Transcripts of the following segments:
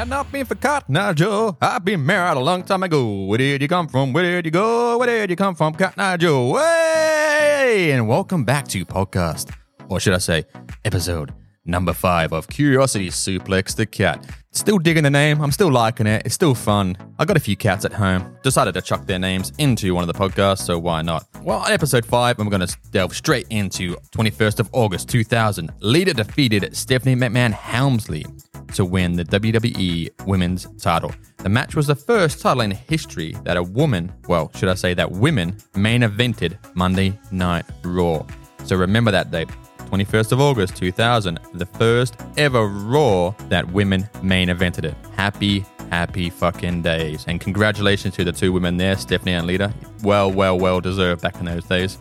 had not been for Eye Joe, I'd been married a long time ago. Where did you come from? Where did you go? Where did you come from, Cotton Eye Joe? Hey! And welcome back to podcast, or should I say, episode number five of Curiosity Suplex the Cat. Still digging the name. I'm still liking it. It's still fun. I got a few cats at home. Decided to chuck their names into one of the podcasts, so why not? Well, on episode 5, I'm going to delve straight into 21st of August 2000. Lita defeated Stephanie McMahon Helmsley to win the WWE Women's title. The match was the first title in history that a woman, well, should I say that women, main evented Monday Night Raw. So remember that date. 21st of August 2000, the first ever Raw that women main evented it. Happy, happy fucking days. And congratulations to the two women there, Stephanie and Lita. Well, well, well deserved back in those days.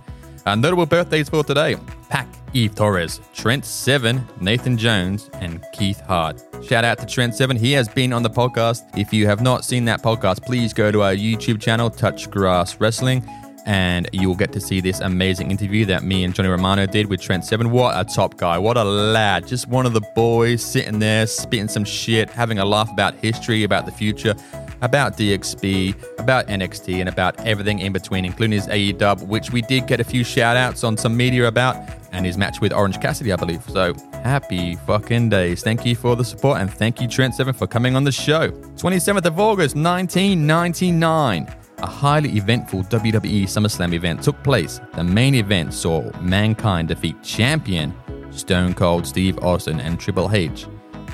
Uh, notable birthdays for today Pac, Eve Torres, Trent Seven, Nathan Jones, and Keith Hart. Shout out to Trent Seven. He has been on the podcast. If you have not seen that podcast, please go to our YouTube channel, Touch Grass Wrestling and you will get to see this amazing interview that me and Johnny Romano did with Trent Seven. What a top guy! What a lad! Just one of the boys sitting there spitting some shit, having a laugh about history, about the future, about DXB, about NXT, and about everything in between, including his AEW, which we did get a few shout outs on some media about, and his match with Orange Cassidy, I believe. So happy fucking days. Thank you for the support, and thank you, Trent Seven, for coming on the show. 27th of August, 1999 a highly eventful WWE SummerSlam event took place. The main event saw Mankind defeat champion Stone Cold Steve Austin and Triple H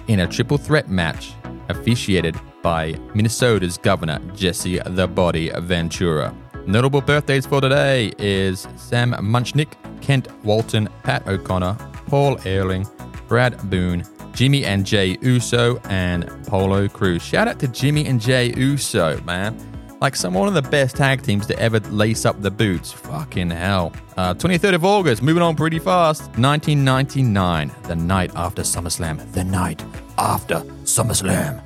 in a triple threat match officiated by Minnesota's governor Jesse the Body Ventura. Notable birthdays for today is Sam Muchnick, Kent Walton, Pat O'Connor, Paul Ellering, Brad Boone, Jimmy and Jey Uso, and Polo Cruz. Shout out to Jimmy and Jey Uso, man. Like some one of the best tag teams to ever lace up the boots. Fucking hell. Uh, 23rd of August, moving on pretty fast. 1999, the night after SummerSlam. The night after SummerSlam.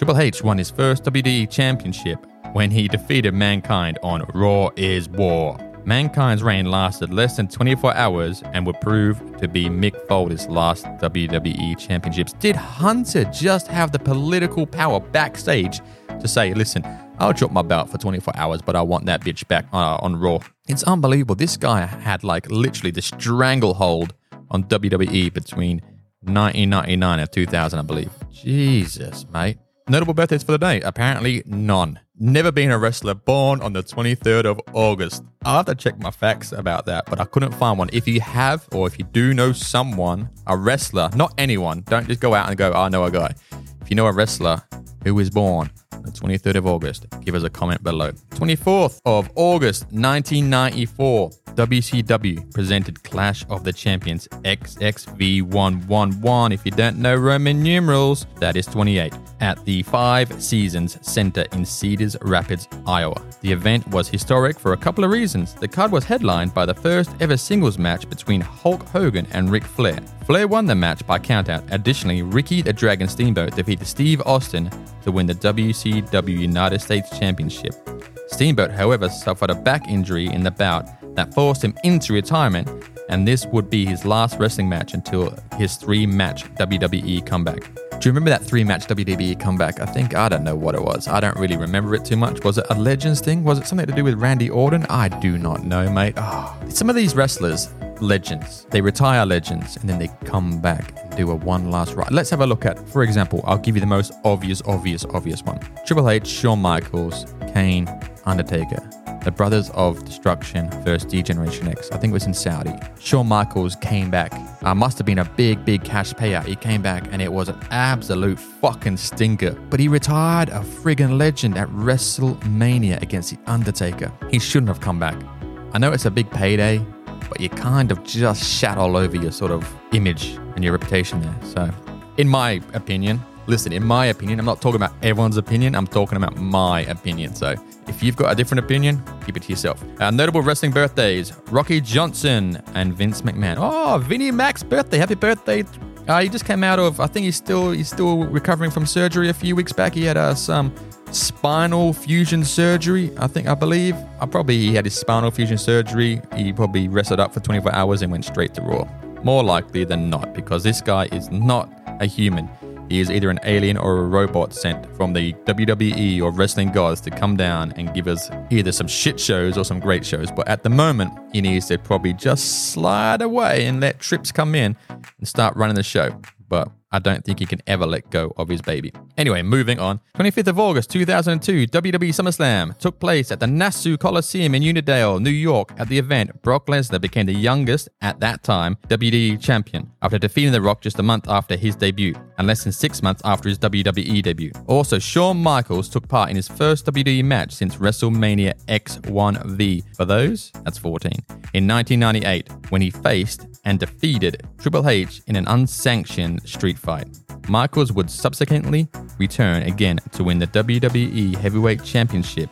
Triple H won his first WWE Championship when he defeated Mankind on Raw is War. Mankind's reign lasted less than 24 hours and would prove to be Mick Foley's last WWE Championships. Did Hunter just have the political power backstage to say, listen, I'll drop my belt for 24 hours, but I want that bitch back uh, on Raw. It's unbelievable. This guy had like literally the stranglehold on WWE between 1999 and 2000, I believe. Jesus, mate. Notable birthdays for the day? Apparently none. Never been a wrestler born on the 23rd of August. I'll have to check my facts about that, but I couldn't find one. If you have, or if you do know someone, a wrestler, not anyone, don't just go out and go, oh, I know a guy. If you know a wrestler who was born the 23rd of August. Give us a comment below. 24th of August 1994, WCW presented Clash of the Champions XXV111. If you don't know Roman numerals, that is 28, at the Five Seasons Center in Cedars Rapids, Iowa. The event was historic for a couple of reasons. The card was headlined by the first ever singles match between Hulk Hogan and Ric Flair. Flair won the match by countout. Additionally, Ricky the Dragon Steamboat defeated Steve Austin to win the WCW United States Championship. Steamboat, however, suffered a back injury in the bout that forced him into retirement, and this would be his last wrestling match until his three match WWE comeback. Do you remember that three match WWE comeback? I think, I don't know what it was. I don't really remember it too much. Was it a Legends thing? Was it something to do with Randy Orton? I do not know, mate. Oh, some of these wrestlers, legends, they retire legends and then they come back and do a one last ride. Let's have a look at, for example, I'll give you the most obvious, obvious, obvious one Triple H, Shawn Michaels, Kane, Undertaker. The Brothers of Destruction versus D Generation X. I think it was in Saudi. Shawn Michaels came back. Uh, must have been a big, big cash payout. He came back and it was an absolute fucking stinker. But he retired a friggin' legend at WrestleMania against The Undertaker. He shouldn't have come back. I know it's a big payday, but you kind of just shat all over your sort of image and your reputation there. So, in my opinion, listen, in my opinion, I'm not talking about everyone's opinion, I'm talking about my opinion. So, if you've got a different opinion, keep it to yourself. Uh, notable wrestling birthdays Rocky Johnson and Vince McMahon. Oh, Vinnie Mac's birthday. Happy birthday. Uh, he just came out of, I think he's still he's still recovering from surgery a few weeks back. He had uh, some spinal fusion surgery, I think, I believe. I probably he had his spinal fusion surgery. He probably rested up for 24 hours and went straight to Raw. More likely than not, because this guy is not a human. He is either an alien or a robot sent from the WWE or wrestling gods to come down and give us either some shit shows or some great shows. But at the moment, he needs to probably just slide away and let Trips come in and start running the show. But I don't think he can ever let go of his baby. Anyway, moving on. 25th of August 2002, WWE SummerSlam took place at the Nassau Coliseum in Uniondale, New York. At the event, Brock Lesnar became the youngest, at that time, WWE champion after defeating The Rock just a month after his debut and less than six months after his WWE debut. Also, Shawn Michaels took part in his first WWE match since WrestleMania X1V. For those, that's 14. In 1998, when he faced and defeated Triple H in an unsanctioned street fight. Michaels would subsequently return again to win the WWE Heavyweight Championship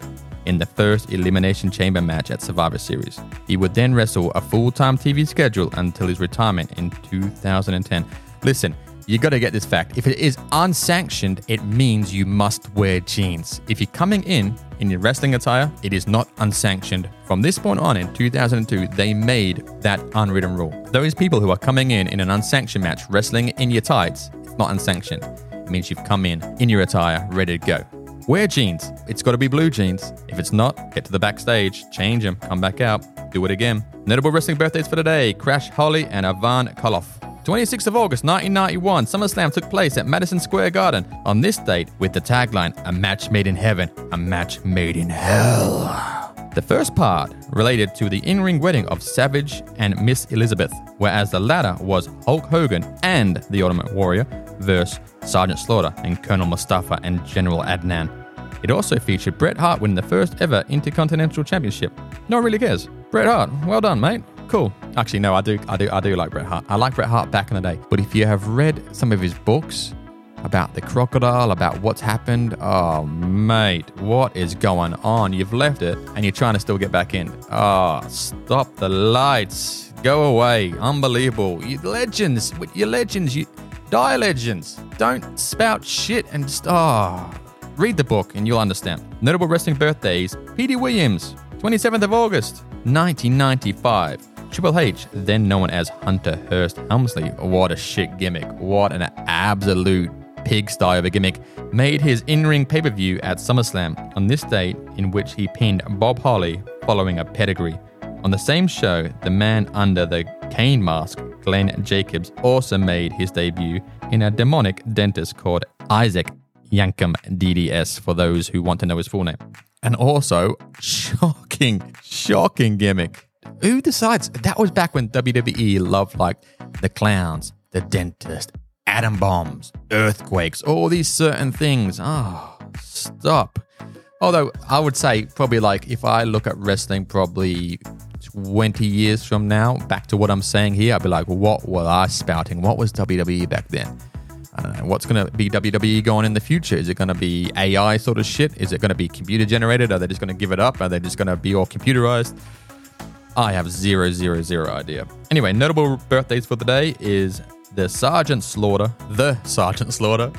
in the first Elimination Chamber match at Survivor Series. He would then wrestle a full time TV schedule until his retirement in 2010. Listen, you got to get this fact. If it is unsanctioned, it means you must wear jeans. If you're coming in in your wrestling attire, it is not unsanctioned. From this point on in 2002, they made that unwritten rule. Those people who are coming in in an unsanctioned match, wrestling in your tights, it's not unsanctioned. It means you've come in in your attire, ready to go. Wear jeans. It's got to be blue jeans. If it's not, get to the backstage, change them, come back out, do it again. Notable wrestling birthdays for today Crash Holly and Ivan Koloff. 26th of August 1991, SummerSlam took place at Madison Square Garden. On this date, with the tagline, A match made in heaven, a match made in hell. The first part related to the in ring wedding of Savage and Miss Elizabeth, whereas the latter was Hulk Hogan and the Ultimate Warrior versus Sergeant Slaughter and Colonel Mustafa and General Adnan. It also featured Bret Hart winning the first ever Intercontinental Championship. No one really cares. Bret Hart, well done, mate. Cool. Actually, no, I do, I do, I do like Bret Hart. I like Bret Hart back in the day. But if you have read some of his books about the crocodile, about what's happened, oh mate, what is going on? You've left it and you're trying to still get back in. Oh, stop the lights. Go away. Unbelievable. You legends. You're legends. You die legends. Don't spout shit and just oh. Read the book and you'll understand. Notable wrestling birthdays: Petey Williams, 27th of August, 1995. Triple H, then known as Hunter Hearst Helmsley, what a shit gimmick. What an absolute pigsty of a gimmick. Made his in ring pay per view at SummerSlam on this date, in which he pinned Bob Holly following a pedigree. On the same show, the man under the Kane mask, Glenn Jacobs, also made his debut in a demonic dentist called Isaac Yankem DDS for those who want to know his full name. And also, shocking, shocking gimmick who decides? That was back when WWE loved like the clowns, the dentist, atom bombs, earthquakes, all these certain things. Oh, stop. Although I would say probably like if I look at wrestling probably 20 years from now, back to what I'm saying here, I'd be like, what was I spouting? What was WWE back then? I don't know. What's going to be WWE going in the future? Is it going to be AI sort of shit? Is it going to be computer generated? Are they just going to give it up? Are they just going to be all computerized? I have zero, zero, zero idea. Anyway, notable birthdays for the day is the Sergeant Slaughter, the Sergeant Slaughter,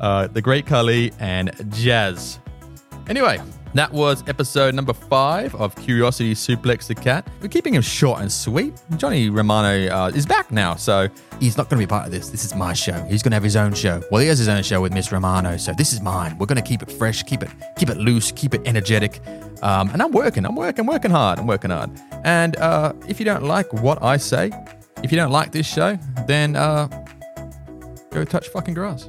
uh, the Great Khali, and Jazz. Anyway, that was episode number five of Curiosity Suplex the Cat. We're keeping him short and sweet. Johnny Romano uh, is back now, so he's not going to be part of this. This is my show. He's going to have his own show. Well, he has his own show with Miss Romano, so this is mine. We're going to keep it fresh, keep it, keep it loose, keep it energetic. Um, and I'm working. I'm working. Working hard. I'm working hard. And uh, if you don't like what I say, if you don't like this show, then uh, go touch fucking grass.